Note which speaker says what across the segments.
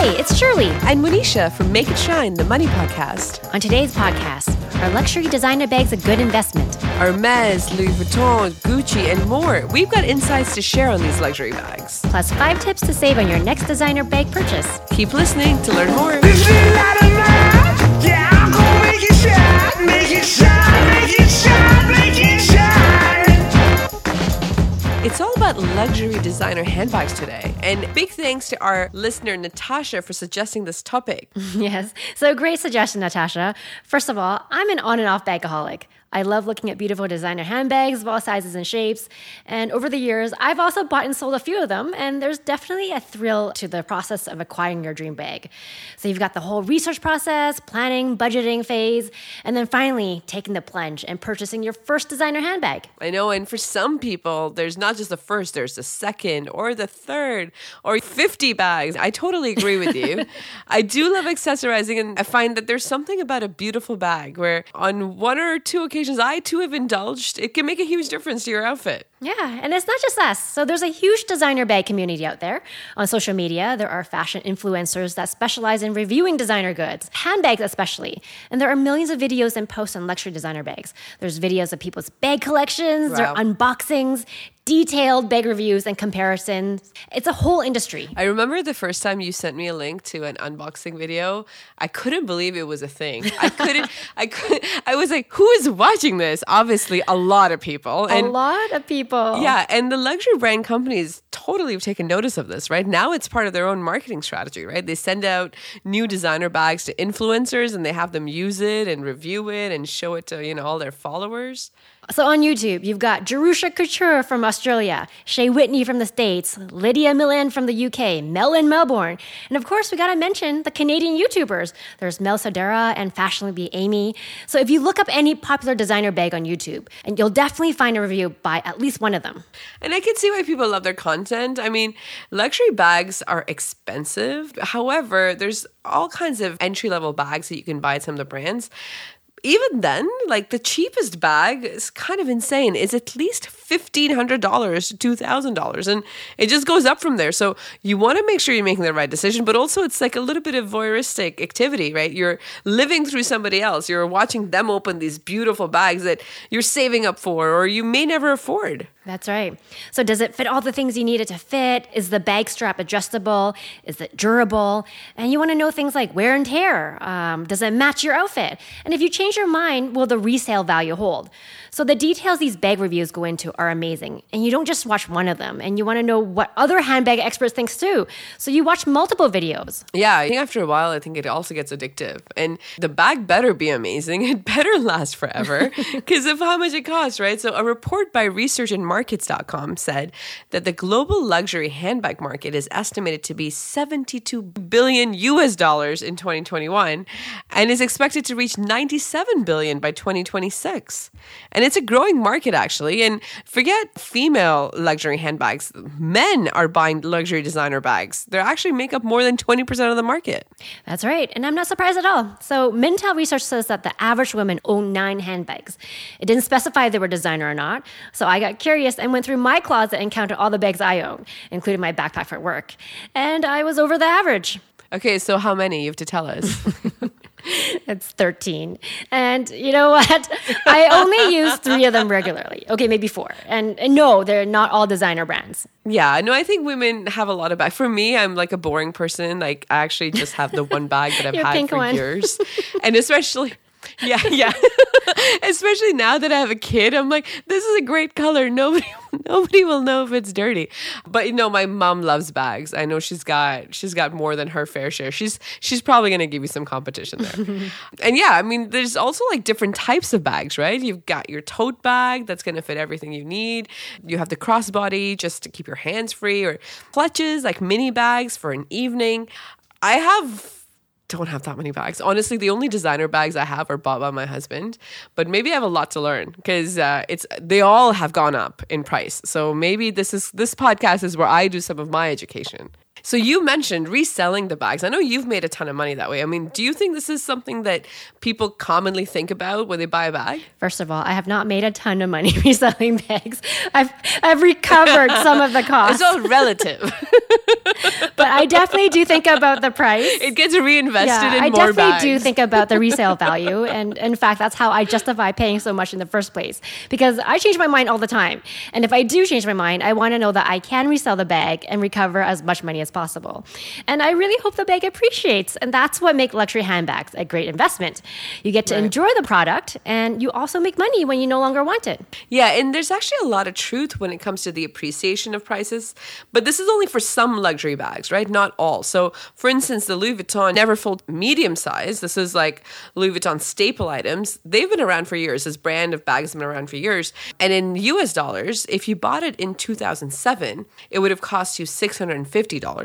Speaker 1: Hey, it's Shirley.
Speaker 2: And Monisha from Make It Shine, the Money Podcast.
Speaker 1: On today's podcast, are luxury designer bags a good investment?
Speaker 2: Hermes, Louis Vuitton, Gucci, and more. We've got insights to share on these luxury bags.
Speaker 1: Plus, five tips to save on your next designer bag purchase.
Speaker 2: Keep listening to learn more. It's all about luxury designer handbags today. And big thanks to our listener, Natasha, for suggesting this topic.
Speaker 1: yes. So, great suggestion, Natasha. First of all, I'm an on and off bagaholic. I love looking at beautiful designer handbags of all sizes and shapes. And over the years, I've also bought and sold a few of them, and there's definitely a thrill to the process of acquiring your dream bag. So you've got the whole research process, planning, budgeting phase, and then finally taking the plunge and purchasing your first designer handbag.
Speaker 2: I know, and for some people, there's not just the first, there's the second or the third or 50 bags. I totally agree with you. I do love accessorizing, and I find that there's something about a beautiful bag where on one or two occasions, occasions I too have indulged, it can make a huge difference to your outfit.
Speaker 1: Yeah, and it's not just us. So there's a huge designer bag community out there. On social media, there are fashion influencers that specialize in reviewing designer goods, handbags especially. And there are millions of videos and posts on luxury designer bags. There's videos of people's bag collections, wow. their unboxings, detailed bag reviews and comparisons. It's a whole industry.
Speaker 2: I remember the first time you sent me a link to an unboxing video. I couldn't believe it was a thing. I couldn't. I could. I was like, "Who is watching this?" Obviously, a lot of people.
Speaker 1: And a lot of people.
Speaker 2: Yeah, and the luxury brand companies totally have taken notice of this. Right now, it's part of their own marketing strategy. Right, they send out new designer bags to influencers, and they have them use it and review it and show it to you know all their followers.
Speaker 1: So on YouTube, you've got Jerusha Couture from Australia, Shea Whitney from the States, Lydia Millen from the UK, Mel in Melbourne, and of course, we gotta mention the Canadian YouTubers. There's Mel Sodera and Fashionably Amy. So if you look up any popular designer bag on YouTube, and you'll definitely find a review by at least one of them.
Speaker 2: And I can see why people love their content. I mean, luxury bags are expensive. However, there's all kinds of entry level bags that you can buy at some of the brands even then, like the cheapest bag is kind of insane. Is at least fifteen hundred dollars to two thousand dollars, and it just goes up from there. So you want to make sure you're making the right decision, but also it's like a little bit of voyeuristic activity, right? You're living through somebody else. You're watching them open these beautiful bags that you're saving up for, or you may never afford.
Speaker 1: That's right. So, does it fit all the things you need it to fit? Is the bag strap adjustable? Is it durable? And you want to know things like wear and tear. Um, does it match your outfit? And if you change your mind, will the resale value hold? So, the details these bag reviews go into are amazing. And you don't just watch one of them, and you want to know what other handbag experts think too. So, you watch multiple videos.
Speaker 2: Yeah, I think after a while, I think it also gets addictive. And the bag better be amazing. It better last forever because of how much it costs, right? So, a report by Research and markets.com said that the global luxury handbag market is estimated to be 72 billion US dollars in 2021 and is expected to reach 97 billion by 2026. And it's a growing market actually. And forget female luxury handbags. Men are buying luxury designer bags. They actually make up more than 20% of the market.
Speaker 1: That's right. And I'm not surprised at all. So Mintel research says that the average woman owned nine handbags. It didn't specify if they were designer or not. So I got curious and went through my closet and counted all the bags I own, including my backpack for work. And I was over the average.
Speaker 2: Okay, so how many? You have to tell us.
Speaker 1: it's 13. And you know what? I only use three of them regularly. Okay, maybe four. And, and, no, they're not all designer brands.
Speaker 2: Yeah, no, I think women have a lot of bags. For me, I'm like a boring person. Like, I actually just have the one bag that I've had for one. years. and especially yeah, yeah. Especially now that I have a kid, I'm like, this is a great color. Nobody, nobody will know if it's dirty. But you know, my mom loves bags. I know she's got she's got more than her fair share. She's she's probably gonna give you some competition there. and yeah, I mean, there's also like different types of bags, right? You've got your tote bag that's gonna fit everything you need. You have the crossbody just to keep your hands free, or clutches like mini bags for an evening. I have don't have that many bags. Honestly, the only designer bags I have are bought by my husband. But maybe I have a lot to learn because uh, it's they all have gone up in price. So maybe this is this podcast is where I do some of my education. So you mentioned reselling the bags. I know you've made a ton of money that way. I mean, do you think this is something that people commonly think about when they buy a bag?
Speaker 1: First of all, I have not made a ton of money reselling bags. I've I've recovered some of the costs.
Speaker 2: It's all relative.
Speaker 1: but I definitely do think about the price.
Speaker 2: It gets reinvested yeah, in
Speaker 1: I
Speaker 2: more
Speaker 1: definitely do think about the resale value. And in fact, that's how I justify paying so much in the first place. Because I change my mind all the time. And if I do change my mind, I want to know that I can resell the bag and recover as much money as possible. And I really hope the bag appreciates. And that's what makes luxury handbags a great investment. You get to right. enjoy the product and you also make money when you no longer want it.
Speaker 2: Yeah, and there's actually a lot of truth when it comes to the appreciation of prices. But this is only for some luxury bags, right? Not all. So, for instance, the Louis Vuitton Neverfull medium size, this is like Louis Vuitton staple items. They've been around for years. This brand of bags has been around for years. And in US dollars, if you bought it in 2007, it would have cost you $650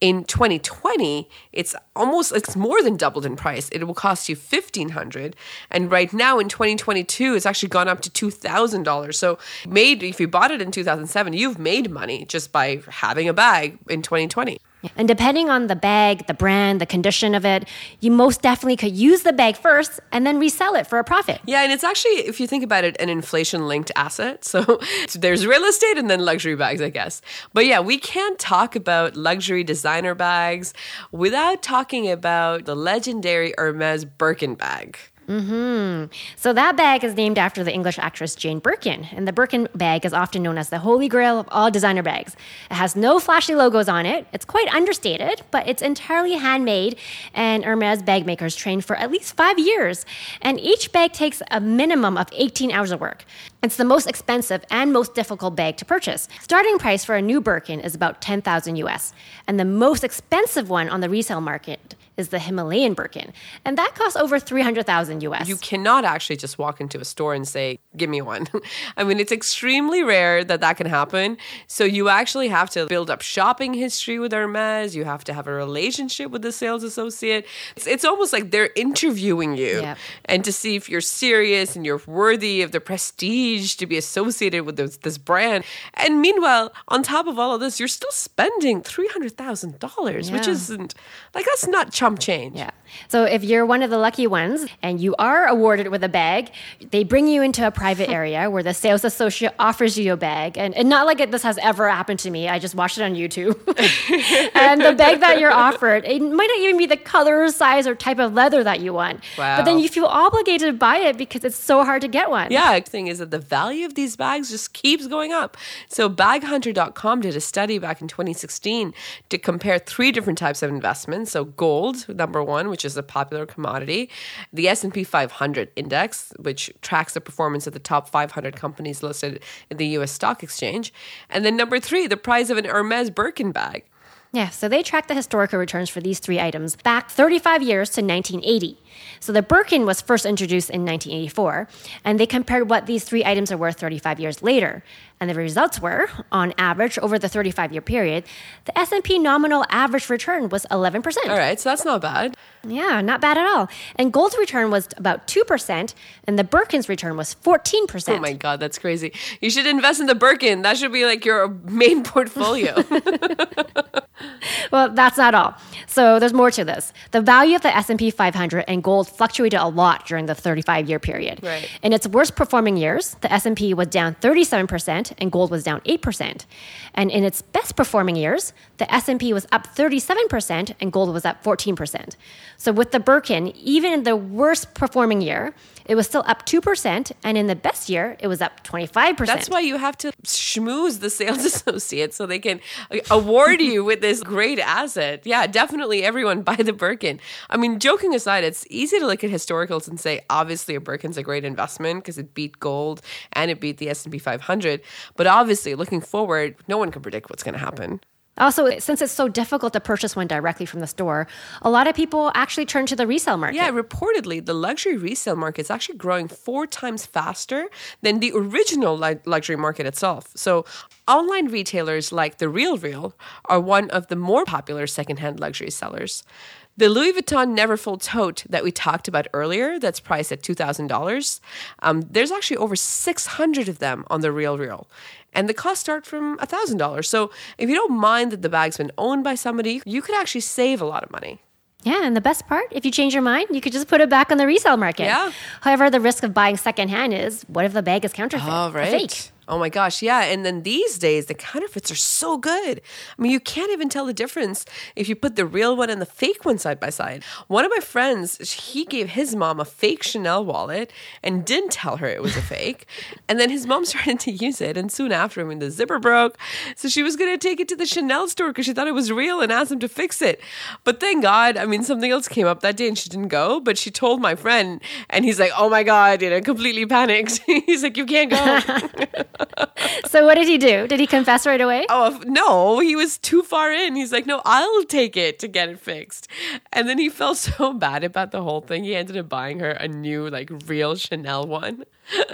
Speaker 2: in 2020 it's almost it's more than doubled in price. It will cost you 1500 and right now in 2022 it's actually gone up to $2000 so made if you bought it in 2007 you've made money just by having a bag in 2020
Speaker 1: and depending on the bag, the brand, the condition of it, you most definitely could use the bag first and then resell it for a profit.
Speaker 2: Yeah, and it's actually, if you think about it, an inflation linked asset. So there's real estate and then luxury bags, I guess. But yeah, we can't talk about luxury designer bags without talking about the legendary Hermes Birkin bag.
Speaker 1: Mm-hmm. So that bag is named after the English actress Jane Birkin, and the Birkin bag is often known as the holy grail of all designer bags. It has no flashy logos on it. It's quite understated, but it's entirely handmade, and Hermes bag makers trained for at least five years. And each bag takes a minimum of 18 hours of work. It's the most expensive and most difficult bag to purchase. Starting price for a new Birkin is about 10,000 US, and the most expensive one on the resale market is the Himalayan Birkin, and that costs over 300,000 US.
Speaker 2: You cannot actually just walk into a store and say, "Give me one." I mean, it's extremely rare that that can happen. So you actually have to build up shopping history with Hermes. You have to have a relationship with the sales associate. It's, it's almost like they're interviewing you yep. and to see if you're serious and you're worthy of the prestige to be associated with this, this brand. And meanwhile, on top of all of this, you're still spending $300,000, yeah. which isn't like that's not change.
Speaker 1: Yeah. So if you're one of the lucky ones and you are awarded with a bag, they bring you into a private area where the sales associate offers you a bag. And, and not like it, this has ever happened to me. I just watched it on YouTube. and the bag that you're offered, it might not even be the color, size, or type of leather that you want. Wow. But then you feel obligated to buy it because it's so hard to get one.
Speaker 2: Yeah, the thing is that the value of these bags just keeps going up. So baghunter.com did a study back in 2016 to compare three different types of investments. So gold, number one, which is a popular commodity, the S&P 500 index, which tracks the performance of the top 500 companies listed in the US stock exchange, and then number 3, the price of an Hermes Birkin bag.
Speaker 1: Yeah, so they tracked the historical returns for these three items back 35 years to 1980. So the Birkin was first introduced in 1984, and they compared what these three items are worth 35 years later. And the results were, on average, over the 35-year period, the S&P nominal average return was 11%.
Speaker 2: All right, so that's not bad.
Speaker 1: Yeah, not bad at all. And gold's return was about 2%, and the Birkin's return was 14%.
Speaker 2: Oh my God, that's crazy. You should invest in the Birkin. That should be like your main portfolio.
Speaker 1: well, that's not all. So there's more to this. The value of the S&P 500 and gold fluctuated a lot during the 35-year period.
Speaker 2: Right.
Speaker 1: In its worst performing years, the S&P was down 37% and gold was down 8%. And in its best performing years, the S&P was up 37% and gold was up 14%. So with the Birkin, even in the worst performing year, it was still up 2%, and in the best year, it was up 25%.
Speaker 2: That's why you have to schmooze the sales associate so they can award you with this great asset. Yeah, definitely everyone buy the Birkin. I mean, joking aside, it's easy to look at historicals and say, obviously, a Birkin's a great investment because it beat gold and it beat the S&P 500. But obviously, looking forward, no one can predict what's going to happen.
Speaker 1: Also, since it's so difficult to purchase one directly from the store, a lot of people actually turn to the resale market.
Speaker 2: Yeah, reportedly, the luxury resale market is actually growing four times faster than the original luxury market itself. So, online retailers like The Real Real are one of the more popular secondhand luxury sellers. The Louis Vuitton Neverfull tote that we talked about earlier, that's priced at $2,000, um, there's actually over 600 of them on The Real Real and the costs start from $1,000. So if you don't mind that the bag's been owned by somebody, you could actually save a lot of money.
Speaker 1: Yeah, and the best part, if you change your mind, you could just put it back on the resale market.
Speaker 2: Yeah.
Speaker 1: However, the risk of buying secondhand is what if the bag is counterfeit?
Speaker 2: Oh, right.
Speaker 1: Fake?
Speaker 2: Oh my gosh, yeah. And then these days, the counterfeits are so good. I mean, you can't even tell the difference if you put the real one and the fake one side by side. One of my friends, he gave his mom a fake Chanel wallet and didn't tell her it was a fake. and then his mom started to use it. And soon after, I mean, the zipper broke. So she was going to take it to the Chanel store because she thought it was real and asked him to fix it. But thank God, I mean, something else came up that day and she didn't go. But she told my friend, and he's like, oh my God, you know, completely panicked. he's like, you can't go.
Speaker 1: so what did he do? Did he confess right away?
Speaker 2: Oh no, he was too far in. He's like, no, I'll take it to get it fixed. And then he felt so bad about the whole thing. He ended up buying her a new, like, real Chanel one.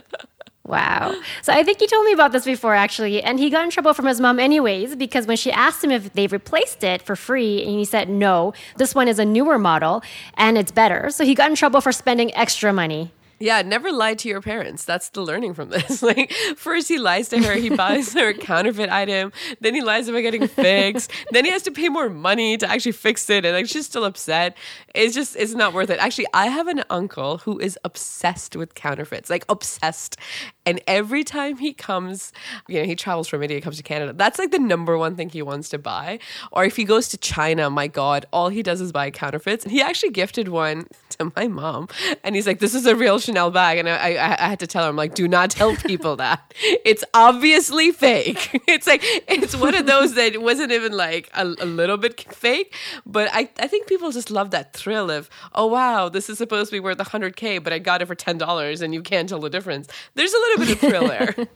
Speaker 1: Wow. So I think he told me about this before, actually. And he got in trouble from his mom, anyways, because when she asked him if they replaced it for free, and he said, no, this one is a newer model and it's better. So he got in trouble for spending extra money.
Speaker 2: Yeah, never lie to your parents. That's the learning from this. Like, first he lies to her, he buys her a counterfeit item, then he lies about getting fixed, then he has to pay more money to actually fix it, and like she's still upset. It's just, it's not worth it. Actually, I have an uncle who is obsessed with counterfeits, like obsessed. And every time he comes, you know, he travels from India, comes to Canada. That's like the number one thing he wants to buy. Or if he goes to China, my God, all he does is buy counterfeits. And he actually gifted one to my mom, and he's like, "This is a real Chanel bag," and I, I, I had to tell him like, "Do not tell people that. It's obviously fake. it's like it's one of those that wasn't even like a, a little bit fake, but I, I think people just love that thrill of, oh wow, this is supposed to be worth 100k, but I got it for ten dollars, and you can't tell the difference. There's a little bit of thrill there."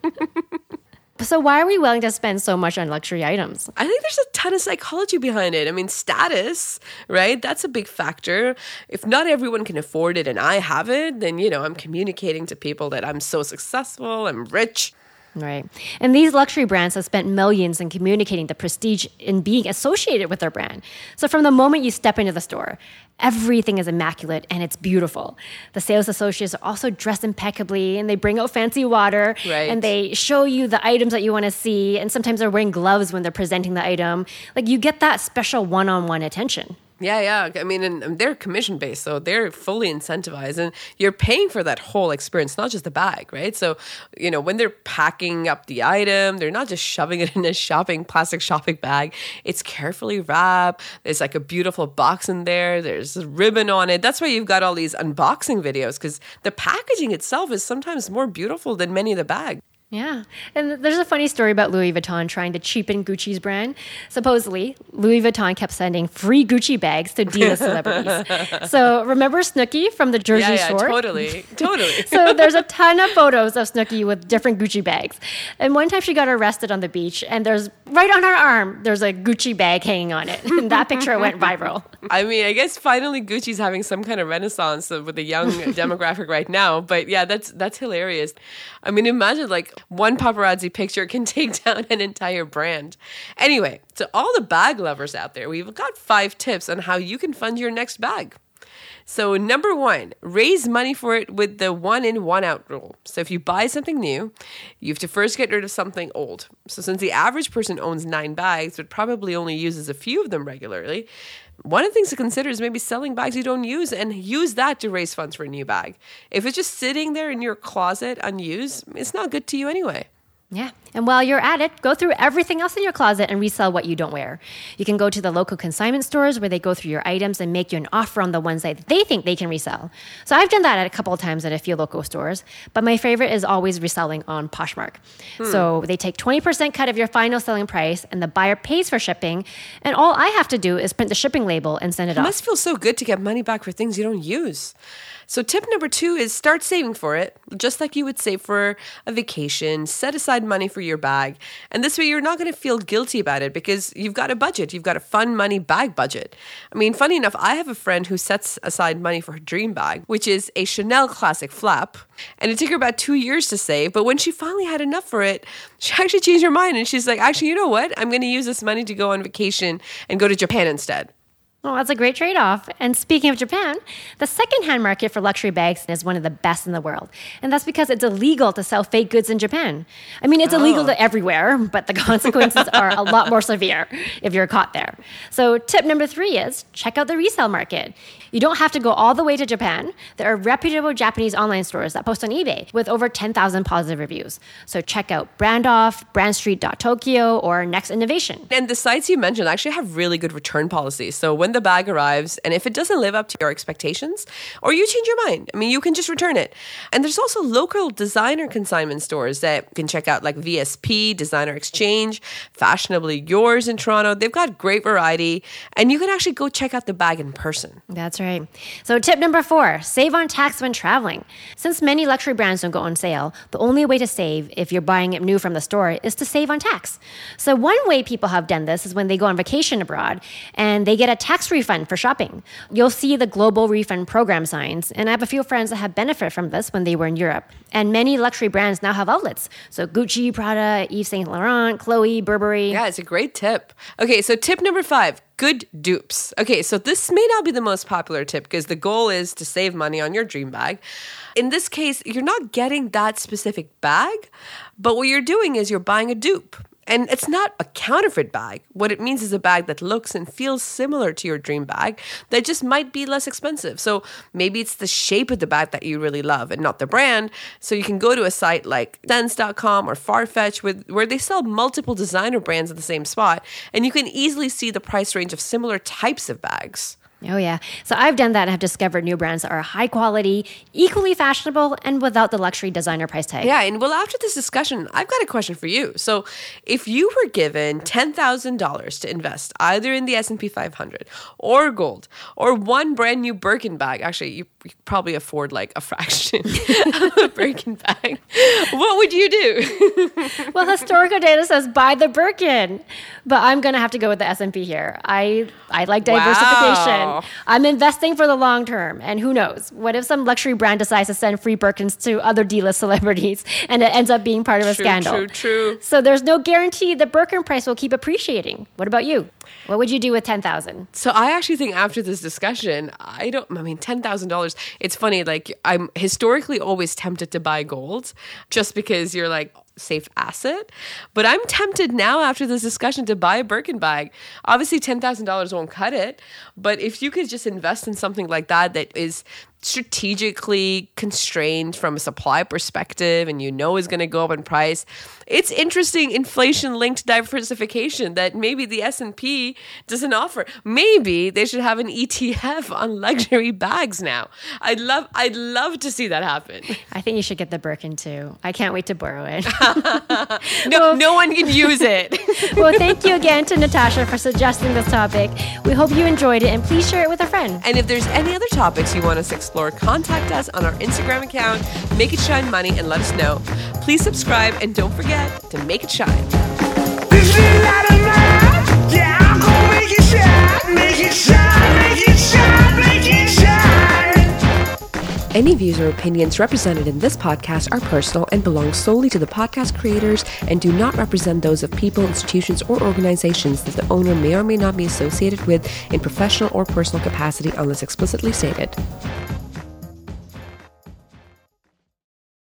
Speaker 1: So why are we willing to spend so much on luxury items?
Speaker 2: I think there's a ton of psychology behind it. I mean, status, right? That's a big factor. If not everyone can afford it and I have it, then you know, I'm communicating to people that I'm so successful, I'm rich.
Speaker 1: Right. And these luxury brands have spent millions in communicating the prestige in being associated with their brand. So from the moment you step into the store, everything is immaculate and it's beautiful. The sales associates are also dressed impeccably and they bring out fancy water
Speaker 2: right.
Speaker 1: and they show you the items that you want to see. And sometimes they're wearing gloves when they're presenting the item. Like you get that special one on one attention.
Speaker 2: Yeah, yeah. I mean, and they're commission based, so they're fully incentivized, and you're paying for that whole experience, not just the bag, right? So, you know, when they're packing up the item, they're not just shoving it in a shopping plastic shopping bag. It's carefully wrapped. There's like a beautiful box in there. There's a ribbon on it. That's why you've got all these unboxing videos because the packaging itself is sometimes more beautiful than many of the bags.
Speaker 1: Yeah. And there's a funny story about Louis Vuitton trying to cheapen Gucci's brand. Supposedly, Louis Vuitton kept sending free Gucci bags to D-list celebrities. so remember Snooki from the Jersey
Speaker 2: yeah, yeah,
Speaker 1: Shore?
Speaker 2: totally. Totally.
Speaker 1: so there's a ton of photos of Snooki with different Gucci bags. And one time she got arrested on the beach and there's right on her arm, there's a Gucci bag hanging on it. And that picture went viral.
Speaker 2: I mean, I guess finally Gucci's having some kind of renaissance with the young demographic right now. But yeah, that's that's hilarious. I mean, imagine like one paparazzi picture can take down an entire brand. Anyway, to all the bag lovers out there, we've got five tips on how you can fund your next bag. So, number one, raise money for it with the one in, one out rule. So, if you buy something new, you have to first get rid of something old. So, since the average person owns nine bags, but probably only uses a few of them regularly, one of the things to consider is maybe selling bags you don't use and use that to raise funds for a new bag. If it's just sitting there in your closet unused, it's not good to you anyway.
Speaker 1: Yeah. And while you're at it, go through everything else in your closet and resell what you don't wear. You can go to the local consignment stores where they go through your items and make you an offer on the ones that they think they can resell. So I've done that a couple of times at a few local stores, but my favorite is always reselling on Poshmark. Hmm. So they take 20% cut of your final selling price and the buyer pays for shipping. And all I have to do is print the shipping label and send it,
Speaker 2: it
Speaker 1: off.
Speaker 2: It must feel so good to get money back for things you don't use. So, tip number two is start saving for it, just like you would save for a vacation. Set aside money for your bag. And this way, you're not going to feel guilty about it because you've got a budget. You've got a fun money bag budget. I mean, funny enough, I have a friend who sets aside money for her dream bag, which is a Chanel classic flap. And it took her about two years to save. But when she finally had enough for it, she actually changed her mind. And she's like, actually, you know what? I'm going to use this money to go on vacation and go to Japan instead.
Speaker 1: Well, that's a great trade off. And speaking of Japan, the secondhand market for luxury bags is one of the best in the world. And that's because it's illegal to sell fake goods in Japan. I mean, it's oh. illegal to everywhere, but the consequences are a lot more severe if you're caught there. So, tip number three is check out the resale market. You don't have to go all the way to Japan. There are reputable Japanese online stores that post on eBay with over 10,000 positive reviews. So, check out Brandoff, Brandstreet.tokyo, or Next Innovation.
Speaker 2: And the sites you mentioned actually have really good return policies. So, when when the bag arrives, and if it doesn't live up to your expectations, or you change your mind, I mean, you can just return it. And there's also local designer consignment stores that you can check out, like VSP, Designer Exchange, Fashionably Yours in Toronto. They've got great variety, and you can actually go check out the bag in person.
Speaker 1: That's right. So, tip number four save on tax when traveling. Since many luxury brands don't go on sale, the only way to save if you're buying it new from the store is to save on tax. So, one way people have done this is when they go on vacation abroad and they get a tax tax refund for shopping. You'll see the global refund program signs, and I have a few friends that have benefited from this when they were in Europe. And many luxury brands now have outlets. So Gucci, Prada, Yves Saint Laurent, Chloe, Burberry.
Speaker 2: Yeah, it's a great tip. Okay, so tip number five good dupes. Okay, so this may not be the most popular tip because the goal is to save money on your dream bag. In this case, you're not getting that specific bag, but what you're doing is you're buying a dupe. And it's not a counterfeit bag. What it means is a bag that looks and feels similar to your dream bag that just might be less expensive. So maybe it's the shape of the bag that you really love and not the brand. So you can go to a site like Ssense.com or Farfetch with, where they sell multiple designer brands at the same spot, and you can easily see the price range of similar types of bags.
Speaker 1: Oh, yeah. So I've done that and have discovered new brands that are high quality, equally fashionable, and without the luxury designer price tag.
Speaker 2: Yeah. And well, after this discussion, I've got a question for you. So if you were given $10,000 to invest either in the S&P 500 or gold or one brand new Birkin bag, actually, you, you probably afford like a fraction of a Birkin bag, what would you do?
Speaker 1: well, historical data says buy the Birkin, but I'm going to have to go with the S&P here. I, I like diversification. Wow. I'm investing for the long term. And who knows? What if some luxury brand decides to send free Birkins to other D-list celebrities and it ends up being part of a
Speaker 2: true,
Speaker 1: scandal?
Speaker 2: True, true.
Speaker 1: So there's no guarantee the Birkin price will keep appreciating. What about you? What would you do with 10,000?
Speaker 2: So I actually think after this discussion, I don't I mean $10,000. It's funny like I'm historically always tempted to buy gold just because you're like safe asset. But I'm tempted now after this discussion to buy a Birkin bag. Obviously, $10,000 won't cut it. But if you could just invest in something like that, that is strategically constrained from a supply perspective and you know is going to go up in price it's interesting inflation linked diversification that maybe the S&P doesn't offer. Maybe they should have an ETF on luxury bags now. I'd love i'd love to see that happen.
Speaker 1: I think you should get the birkin too. I can't wait to borrow it.
Speaker 2: No well, no one can use it.
Speaker 1: Well thank you again to natasha for suggesting this topic. We hope you enjoyed it and please share it with a friend.
Speaker 2: And if there's any other topics you want us to explore, contact us on our Instagram account, Make It Shine Money, and let us know. Please subscribe and don't forget to make it shine. Any views or opinions represented in this podcast are personal and belong solely to the podcast creators and do not represent those of people, institutions, or organizations that the owner may or may not be associated with in professional or personal capacity unless explicitly stated.